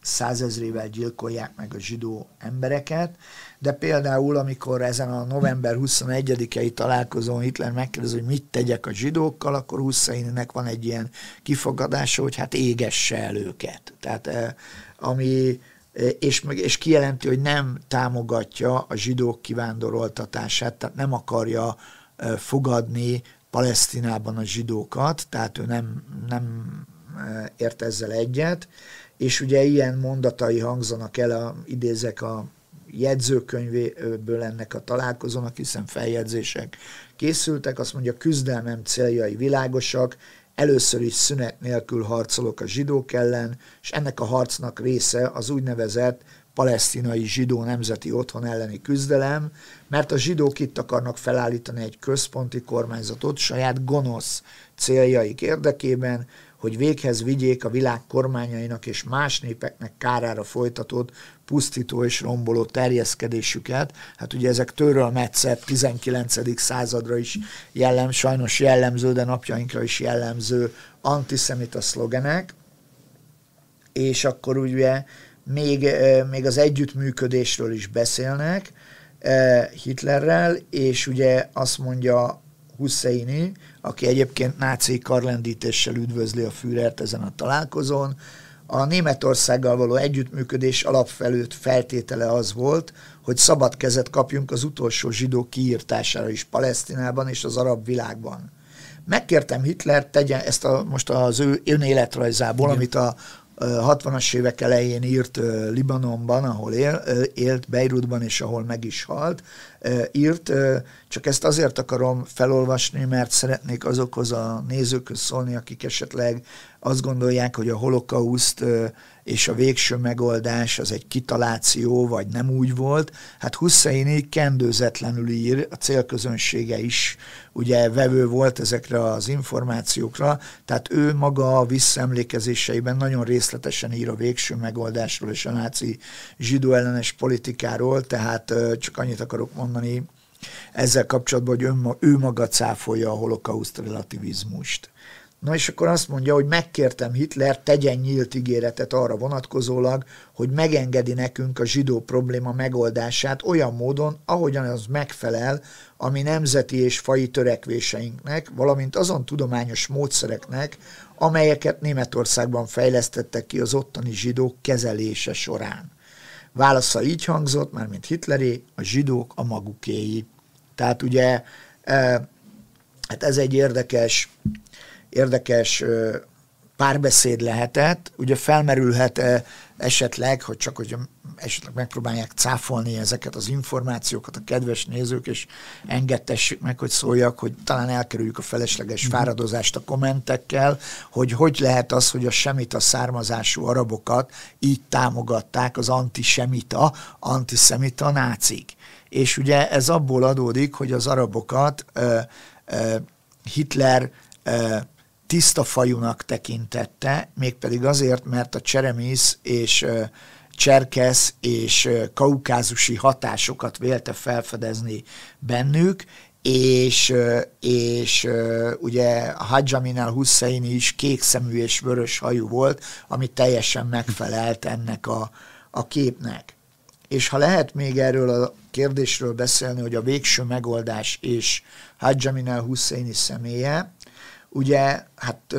százezrével gyilkolják meg a zsidó embereket, de például, amikor ezen a november 21-i találkozón Hitler megkérdezi, hogy mit tegyek a zsidókkal, akkor Husseinnek van egy ilyen kifogadása, hogy hát égesse el őket. Tehát eh, ami eh, és, és kijelenti, hogy nem támogatja a zsidók kivándoroltatását, tehát nem akarja eh, fogadni Palesztinában a zsidókat, tehát ő nem, nem e, ért ezzel egyet, és ugye ilyen mondatai hangzanak el, a, idézek a jegyzőkönyvéből ennek a találkozónak, hiszen feljegyzések készültek, azt mondja, küzdelmem céljai világosak, először is szünet nélkül harcolok a zsidók ellen, és ennek a harcnak része az úgynevezett palesztinai zsidó nemzeti otthon elleni küzdelem, mert a zsidók itt akarnak felállítani egy központi kormányzatot saját gonosz céljaik érdekében, hogy véghez vigyék a világ kormányainak és más népeknek kárára folytatott pusztító és romboló terjeszkedésüket. Hát ugye ezek törről metszett 19. századra is jellem, sajnos jellemző, de napjainkra is jellemző antiszemita szlogenek, és akkor ugye még, még az együttműködésről is beszélnek Hitlerrel, és ugye azt mondja Husseini, aki egyébként náci karlendítéssel üdvözli a Führert ezen a találkozón, a Németországgal való együttműködés alapfelőtt feltétele az volt, hogy szabad kezet kapjunk az utolsó zsidó kiírtására is Palesztinában és az arab világban. Megkértem Hitler, tegye ezt a, most az ő önéletrajzából, Igen. amit a, 60-as évek elején írt Libanonban, ahol él, élt, Beirutban, és ahol meg is halt, írt, csak ezt azért akarom felolvasni, mert szeretnék azokhoz a nézőkhöz szólni, akik esetleg azt gondolják, hogy a holokauszt és a végső megoldás az egy kitaláció, vagy nem úgy volt. Hát Husseini kendőzetlenül ír, a célközönsége is ugye vevő volt ezekre az információkra, tehát ő maga a visszaemlékezéseiben nagyon részletesen ír a végső megoldásról és a náci zsidó ellenes politikáról, tehát csak annyit akarok mondani ezzel kapcsolatban, hogy ő maga cáfolja a holokauszt relativizmust. Na és akkor azt mondja, hogy megkértem Hitler, tegyen nyílt ígéretet arra vonatkozólag, hogy megengedi nekünk a zsidó probléma megoldását olyan módon, ahogyan az megfelel a mi nemzeti és fai törekvéseinknek, valamint azon tudományos módszereknek, amelyeket Németországban fejlesztettek ki az ottani zsidók kezelése során. Válasza így hangzott, már mint Hitleré, a zsidók a magukéi. Tehát ugye, eh, hát ez egy érdekes érdekes párbeszéd lehetett. Ugye felmerülhet esetleg, hogy csak hogy esetleg megpróbálják cáfolni ezeket az információkat a kedves nézők, és engedtessük meg, hogy szóljak, hogy talán elkerüljük a felesleges mm. fáradozást a kommentekkel, hogy hogy lehet az, hogy a semita származású arabokat így támogatták az antisemita, antiszemita nácik. És ugye ez abból adódik, hogy az arabokat uh, uh, Hitler uh, tiszta fajunak tekintette, mégpedig azért, mert a cseremisz és cserkesz és kaukázusi hatásokat vélte felfedezni bennük, és, és ugye Hajj Amin Hussein is kékszemű és vörös hajú volt, ami teljesen megfelelt ennek a, a képnek. És ha lehet még erről a kérdésről beszélni, hogy a végső megoldás és Hajj Amin Husseini személye, Ugye, hát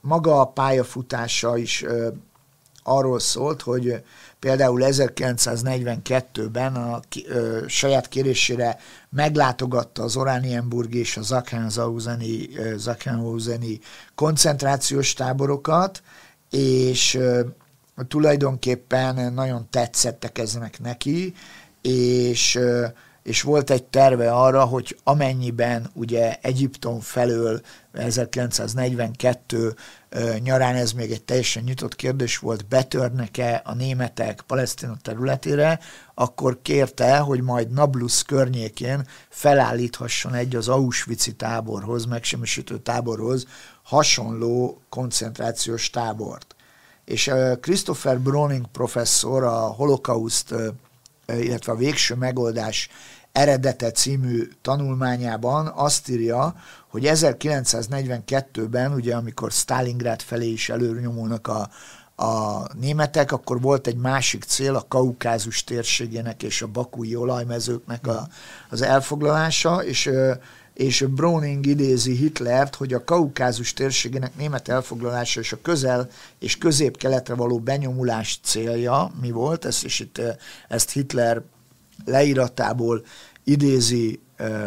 maga a pályafutása is arról szólt, hogy például 1942-ben a ö, saját kérésére meglátogatta az Oranienburg és a Sachsenhauseni, koncentrációs táborokat, és ö, tulajdonképpen nagyon tetszettek eznek neki, és ö, és volt egy terve arra, hogy amennyiben ugye Egyiptom felől 1942 nyarán ez még egy teljesen nyitott kérdés volt, betörnek-e a németek Palesztina területére, akkor kérte, hogy majd Nablus környékén felállíthasson egy az Auschwitz-i táborhoz, megsemmisítő táborhoz hasonló koncentrációs tábort. És Christopher Browning professzor a holokauszt, illetve a végső megoldás eredete című tanulmányában azt írja, hogy 1942-ben, ugye amikor Stalingrad felé is előnyomulnak a, a németek, akkor volt egy másik cél, a Kaukázus térségének és a bakúi olajmezőknek a, az elfoglalása, és és Browning idézi Hitlert, hogy a Kaukázus térségének német elfoglalása és a közel és közép-keletre való benyomulás célja mi volt, ezt, és itt ezt Hitler leíratából idézi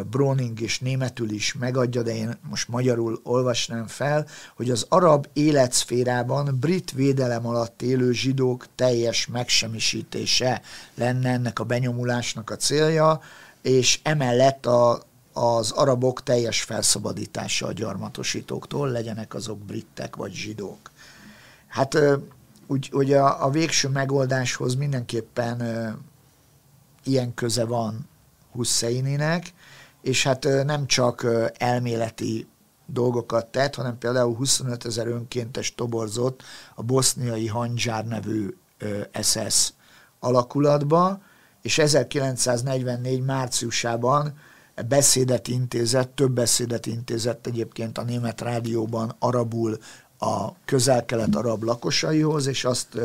Browning és németül is megadja, de én most magyarul olvasnám fel, hogy az arab életszférában brit védelem alatt élő zsidók teljes megsemmisítése lenne ennek a benyomulásnak a célja, és emellett a, az arabok teljes felszabadítása a gyarmatosítóktól, legyenek azok britek vagy zsidók. Hát úgy, hogy a, a végső megoldáshoz mindenképpen ilyen köze van Husseininek, és hát nem csak elméleti dolgokat tett, hanem például 25 ezer önkéntes toborzott a boszniai Hanzsár nevű SS alakulatba, és 1944 márciusában beszédet intézett, több beszédet intézett egyébként a német rádióban arabul a közel-kelet arab lakosaihoz, és azt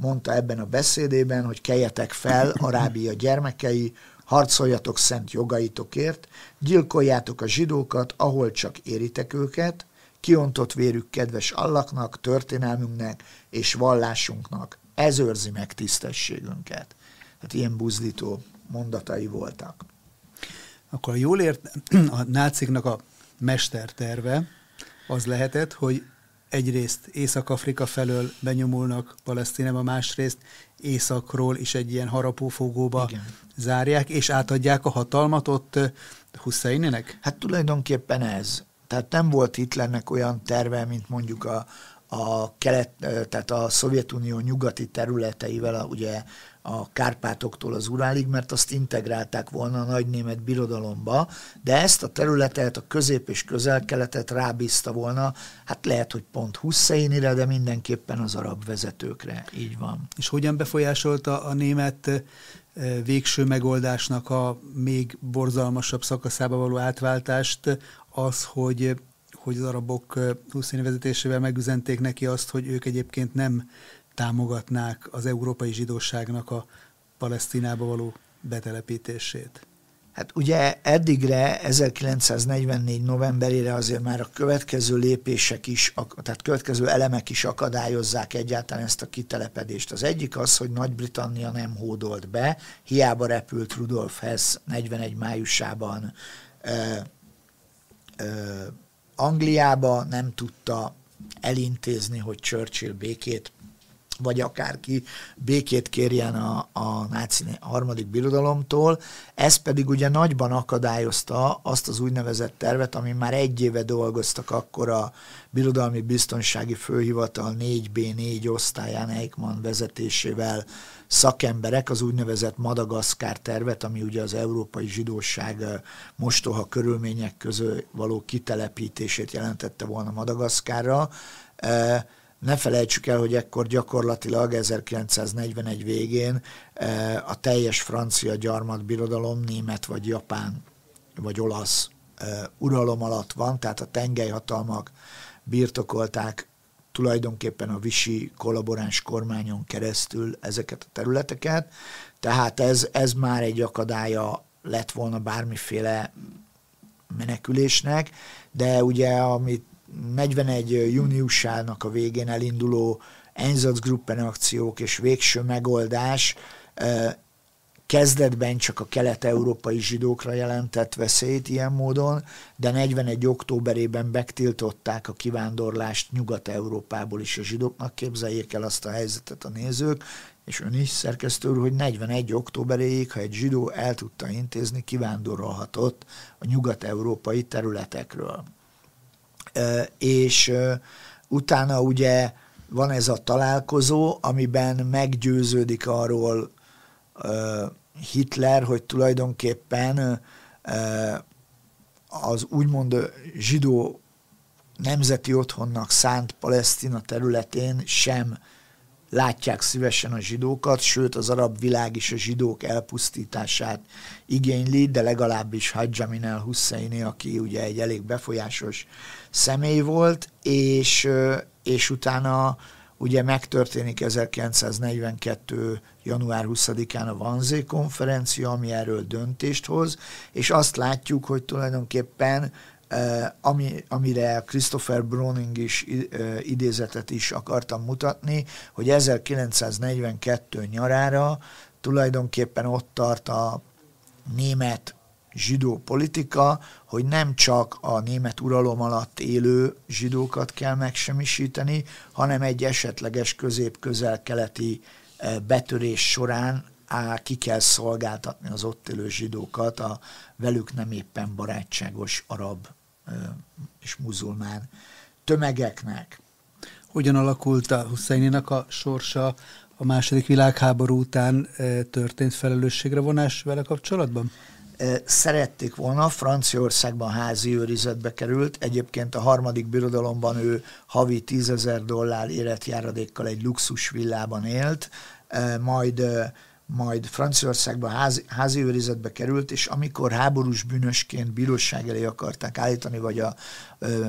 mondta ebben a beszédében, hogy keljetek fel, Arábia gyermekei, harcoljatok szent jogaitokért, gyilkoljátok a zsidókat, ahol csak éritek őket, kiontott vérük kedves allaknak, történelmünknek és vallásunknak. Ez őrzi meg tisztességünket. Tehát ilyen buzdító mondatai voltak. Akkor jól ért, a náciknak a mesterterve az lehetett, hogy egyrészt Észak-Afrika felől benyomulnak Palesztinába, másrészt északról is egy ilyen harapófogóba Igen. zárják, és átadják a hatalmat ott Husseinének? Hát tulajdonképpen ez. Tehát nem volt Hitlernek olyan terve, mint mondjuk a, a kelet, tehát a Szovjetunió nyugati területeivel, ugye a Kárpátoktól az Urálig, mert azt integrálták volna a nagy német birodalomba, de ezt a területet, a közép- és közel-keletet rábízta volna, hát lehet, hogy pont Husseinire, de mindenképpen az arab vezetőkre, így van. És hogyan befolyásolta a német végső megoldásnak a még borzalmasabb szakaszába való átváltást az, hogy, hogy az arabok Hussein vezetésével megüzenték neki azt, hogy ők egyébként nem támogatnák az európai zsidóságnak a Palesztinába való betelepítését? Hát ugye eddigre, 1944 novemberére azért már a következő lépések is, tehát következő elemek is akadályozzák egyáltalán ezt a kitelepedést. Az egyik az, hogy Nagy-Britannia nem hódolt be, hiába repült Rudolf Hess 41 májusában ö, ö, Angliába, nem tudta elintézni, hogy Churchill békét vagy akárki békét kérjen a, a náci harmadik birodalomtól. Ez pedig ugye nagyban akadályozta azt az úgynevezett tervet, ami már egy éve dolgoztak akkor a Birodalmi Biztonsági Főhivatal 4B4 osztályán Eichmann vezetésével szakemberek az úgynevezett Madagaszkár tervet, ami ugye az európai zsidóság mostoha körülmények közül való kitelepítését jelentette volna Madagaszkárra ne felejtsük el, hogy ekkor gyakorlatilag 1941 végén eh, a teljes francia gyarmatbirodalom német vagy japán vagy olasz eh, uralom alatt van, tehát a tengelyhatalmak birtokolták tulajdonképpen a visi kollaboráns kormányon keresztül ezeket a területeket, tehát ez, ez már egy akadálya lett volna bármiféle menekülésnek, de ugye amit 41 júniusának a végén elinduló Einsatzgruppen akciók és végső megoldás kezdetben csak a kelet-európai zsidókra jelentett veszélyt ilyen módon, de 41. októberében megtiltották a kivándorlást Nyugat-Európából is a zsidóknak. Képzeljék el azt a helyzetet a nézők, és ön is szerkesztő úr, hogy 41. októberéig, ha egy zsidó el tudta intézni, kivándorolhatott a nyugat-európai területekről és utána ugye van ez a találkozó, amiben meggyőződik arról Hitler, hogy tulajdonképpen az úgymond zsidó nemzeti otthonnak szánt Palesztina területén sem látják szívesen a zsidókat, sőt az arab világ is a zsidók elpusztítását igényli, de legalábbis Hajjamin el Husseini, aki ugye egy elég befolyásos személy volt, és, és utána ugye megtörténik 1942. január 20-án a Vanzé konferencia, ami erről döntést hoz, és azt látjuk, hogy tulajdonképpen ami, amire Christopher Browning is idézetet is akartam mutatni, hogy 1942 nyarára tulajdonképpen ott tart a német zsidó politika, hogy nem csak a német uralom alatt élő zsidókat kell megsemmisíteni, hanem egy esetleges közép-közel-keleti betörés során á, ki kell szolgáltatni az ott élő zsidókat a velük nem éppen barátságos arab és muzulmán tömegeknek. Hogyan alakult a Husseininak a sorsa a második világháború után történt felelősségre vonás vele kapcsolatban? Szerették volna, Franciaországban házi őrizetbe került, egyébként a harmadik birodalomban ő havi tízezer dollár életjáradékkal egy luxus villában élt, majd majd Franciaországban házi, házi őrizetbe került, és amikor háborús bűnösként bíróság elé akarták állítani, vagy a, ö,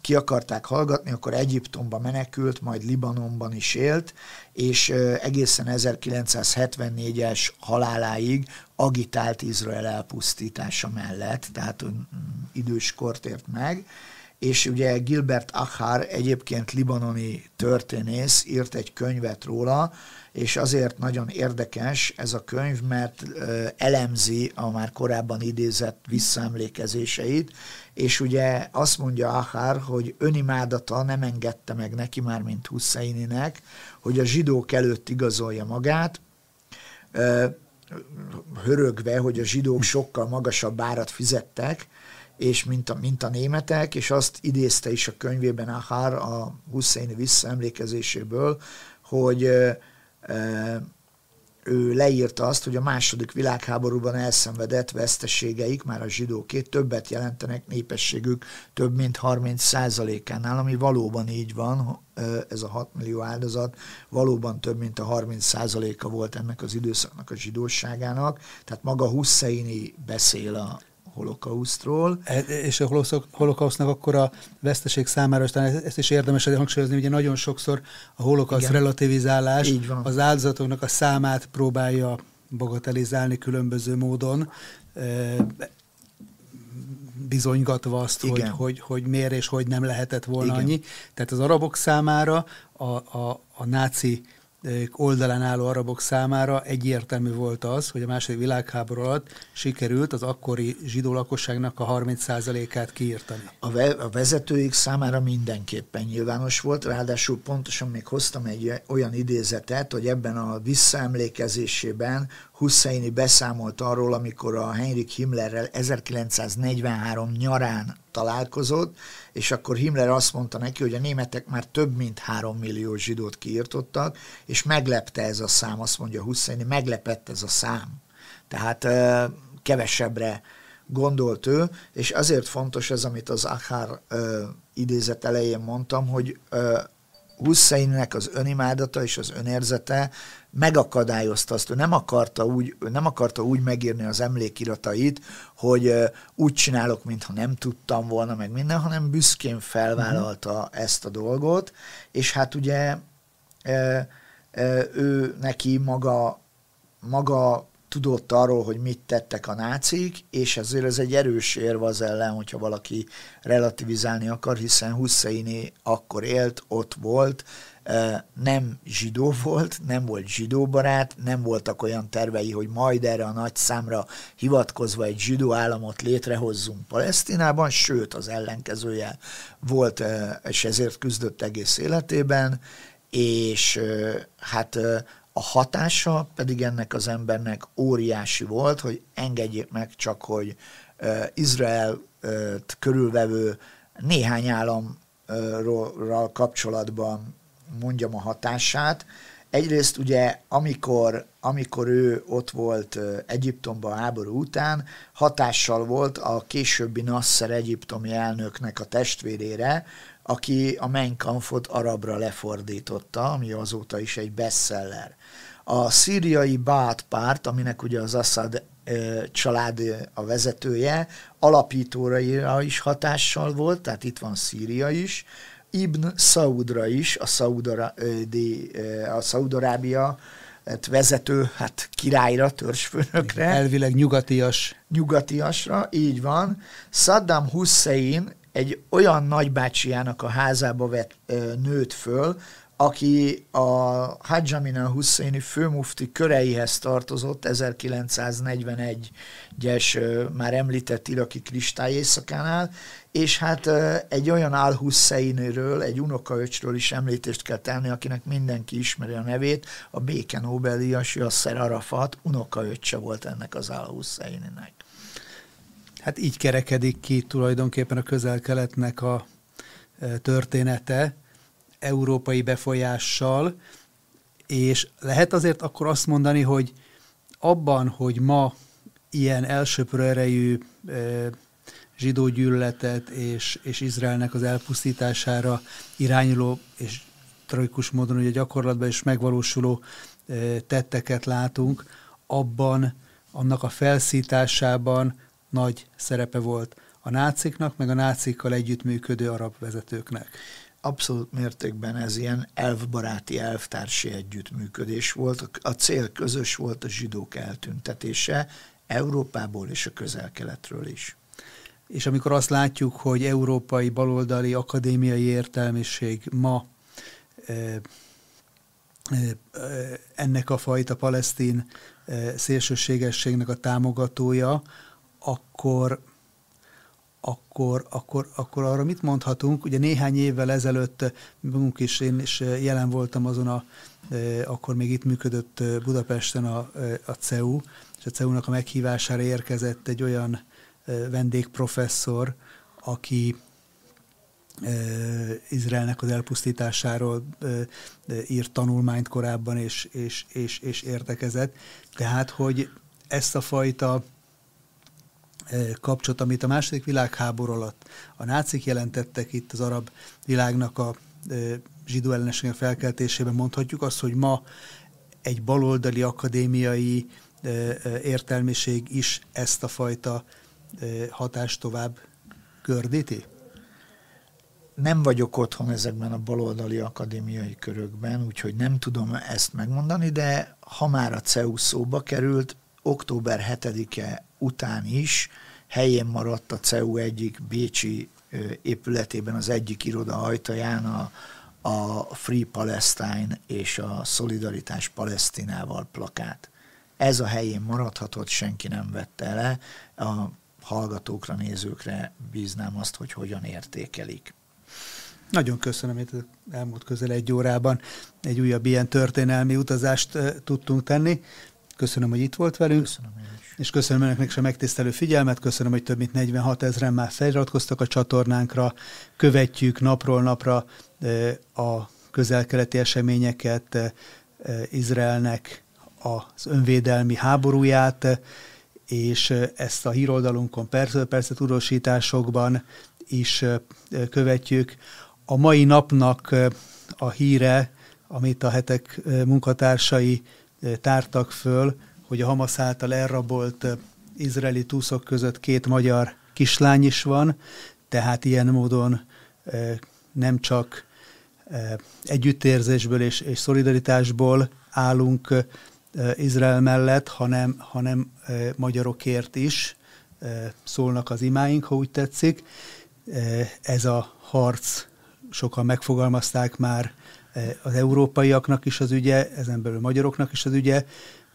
ki akarták hallgatni, akkor Egyiptomba menekült, majd Libanonban is élt, és ö, egészen 1974-es haláláig agitált Izrael elpusztítása mellett, tehát ö, idős kort ért meg, és ugye Gilbert Achar egyébként libanoni történész írt egy könyvet róla, és azért nagyon érdekes ez a könyv, mert elemzi a már korábban idézett visszaemlékezéseit, és ugye azt mondja Ahár, hogy önimádata nem engedte meg neki már, mint Husseininek, hogy a zsidók előtt igazolja magát, hörögve, hogy a zsidók sokkal magasabb árat fizettek, és mint a, mint a németek, és azt idézte is a könyvében Ahar a Husseini visszaemlékezéséből, hogy ő leírta azt, hogy a második világháborúban elszenvedett veszteségeik, már a zsidókét többet jelentenek népességük több mint 30 százalékánál, ami valóban így van, ez a 6 millió áldozat valóban több mint a 30 százaléka volt ennek az időszaknak a zsidóságának, tehát maga Husseini beszél a, holokausztról. E, és a holokausznak akkor a veszteség számára, aztán ezt is érdemes hangsúlyozni, ugye nagyon sokszor a holokausz relativizálás az áldozatoknak a számát próbálja bagatelizálni különböző módon, e, bizonygatva azt, hogy, hogy, hogy miért és hogy nem lehetett volna Igen. annyi. Tehát az arabok számára a, a, a náci oldalán álló arabok számára egyértelmű volt az, hogy a második világháború alatt sikerült az akkori zsidó lakosságnak a 30%-át kiírtani. A, ve- a vezetőik számára mindenképpen nyilvános volt, ráadásul pontosan még hoztam egy olyan idézetet, hogy ebben a visszaemlékezésében Husseini beszámolt arról, amikor a Heinrich Himmlerrel 1943 nyarán találkozott, és akkor Himmler azt mondta neki, hogy a németek már több mint három millió zsidót kiirtottak, és meglepte ez a szám, azt mondja Husseini, meglepett ez a szám. Tehát kevesebbre gondolt ő, és azért fontos ez, amit az Achár idézet elején mondtam, hogy Husseinnek az önimádata és az önérzete megakadályozta azt, ő nem akarta úgy, nem akarta úgy megírni az emlékiratait, hogy úgy csinálok, mintha nem tudtam volna meg minden, hanem büszkén felvállalta uh-huh. ezt a dolgot, és hát ugye ő neki maga, maga tudott arról, hogy mit tettek a nácik, és ezért ez egy erős érv az ellen, hogyha valaki relativizálni akar, hiszen Husseini akkor élt, ott volt, nem zsidó volt, nem volt zsidóbarát, nem voltak olyan tervei, hogy majd erre a nagy számra hivatkozva egy zsidó államot létrehozzunk Palesztinában, sőt az ellenkezője volt, és ezért küzdött egész életében, és hát a hatása pedig ennek az embernek óriási volt, hogy engedjék meg csak, hogy Izrael körülvevő néhány államról kapcsolatban mondjam a hatását. Egyrészt ugye, amikor, amikor ő ott volt Egyiptomban a háború után, hatással volt a későbbi Nasser egyiptomi elnöknek a testvérére, aki a Mein Kampfot arabra lefordította, ami azóta is egy bestseller. A szíriai Bát párt, aminek ugye az Assad család a vezetője, alapítóra is hatással volt, tehát itt van Szíria is, Ibn Saudra is, a, Saudara, a Szaudarábia hát vezető hát királyra, törzsfőnökre. Elvileg nyugatias. Nyugatiasra, így van. Saddam Hussein egy olyan nagybácsiának a házába vett nőtt föl, aki a Hajjamin Husseini főmufti köreihez tartozott 1941-es már említett iraki kristály éjszakánál, és hát egy olyan al Husseinről, egy unokaöcsről is említést kell tenni, akinek mindenki ismeri a nevét, a béke Nobel-díjas Yasser Arafat unokaöccse volt ennek az al Husseininek. Hát így kerekedik ki tulajdonképpen a közel-keletnek a története, európai befolyással, és lehet azért akkor azt mondani, hogy abban, hogy ma ilyen elsőprő erejű zsidó gyűlöletet és, és Izraelnek az elpusztítására irányuló és tragikus módon ugye gyakorlatban is megvalósuló tetteket látunk, abban, annak a felszításában nagy szerepe volt a náciknak, meg a nácikkal együttműködő arab vezetőknek abszolút mértékben ez ilyen elvbaráti, elvtársi együttműködés volt. A cél közös volt a zsidók eltüntetése Európából és a közel-keletről is. És amikor azt látjuk, hogy európai baloldali akadémiai értelmiség ma e, e, ennek a fajta palesztin e, szélsőségességnek a támogatója, akkor akkor, akkor, akkor arra mit mondhatunk? Ugye néhány évvel ezelőtt magunk is, én is jelen voltam azon a, akkor még itt működött Budapesten a, a CEU, és a CEU-nak a meghívására érkezett egy olyan vendégprofesszor, aki Izraelnek az elpusztításáról írt tanulmányt korábban, és, és, és, és értekezett. Tehát, hogy ezt a fajta kapcsot, amit a második világháború alatt a nácik jelentettek itt az arab világnak a zsidó ellenességek felkeltésében, mondhatjuk azt, hogy ma egy baloldali akadémiai értelmiség is ezt a fajta hatást tovább gördíti? nem vagyok otthon ezekben a baloldali akadémiai körökben, úgyhogy nem tudom ezt megmondani, de ha már a CEU szóba került, október 7-e után is helyén maradt a CEU egyik bécsi épületében, az egyik iroda ajtaján a, a Free Palestine és a Szolidaritás Palesztinával plakát. Ez a helyén maradhatott, senki nem vette le, a hallgatókra, nézőkre bíznám azt, hogy hogyan értékelik. Nagyon köszönöm, hogy elmúlt közel egy órában egy újabb ilyen történelmi utazást tudtunk tenni. Köszönöm, hogy itt volt velünk. Köszönöm És köszönöm önöknek is a megtisztelő figyelmet, köszönöm, hogy több mint 46 ezeren már feliratkoztak a csatornánkra, követjük napról napra a közelkeleti eseményeket, Izraelnek az önvédelmi háborúját, és ezt a híroldalunkon persze, persze tudósításokban is követjük. A mai napnak a híre, amit a hetek munkatársai tártak föl, hogy a Hamas által elrabolt izraeli túszok között két magyar kislány is van, tehát ilyen módon nem csak együttérzésből és, és szolidaritásból állunk Izrael mellett, hanem, hanem magyarokért is szólnak az imáink, ha úgy tetszik. Ez a harc sokan megfogalmazták már az európaiaknak is az ügye, ezen belül magyaroknak is az ügye,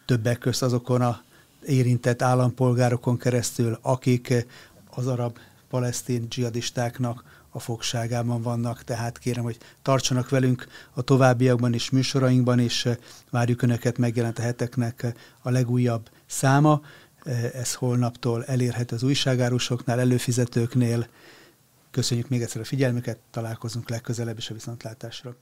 többek közt azokon a érintett állampolgárokon keresztül, akik az arab-palesztin dzsihadistáknak a fogságában vannak, tehát kérem, hogy tartsanak velünk a továbbiakban is, műsorainkban is, várjuk Önöket, megjelent a heteknek a legújabb száma, ez holnaptól elérhető az újságárusoknál, előfizetőknél. Köszönjük még egyszer a figyelmüket, találkozunk legközelebb is a viszontlátásra.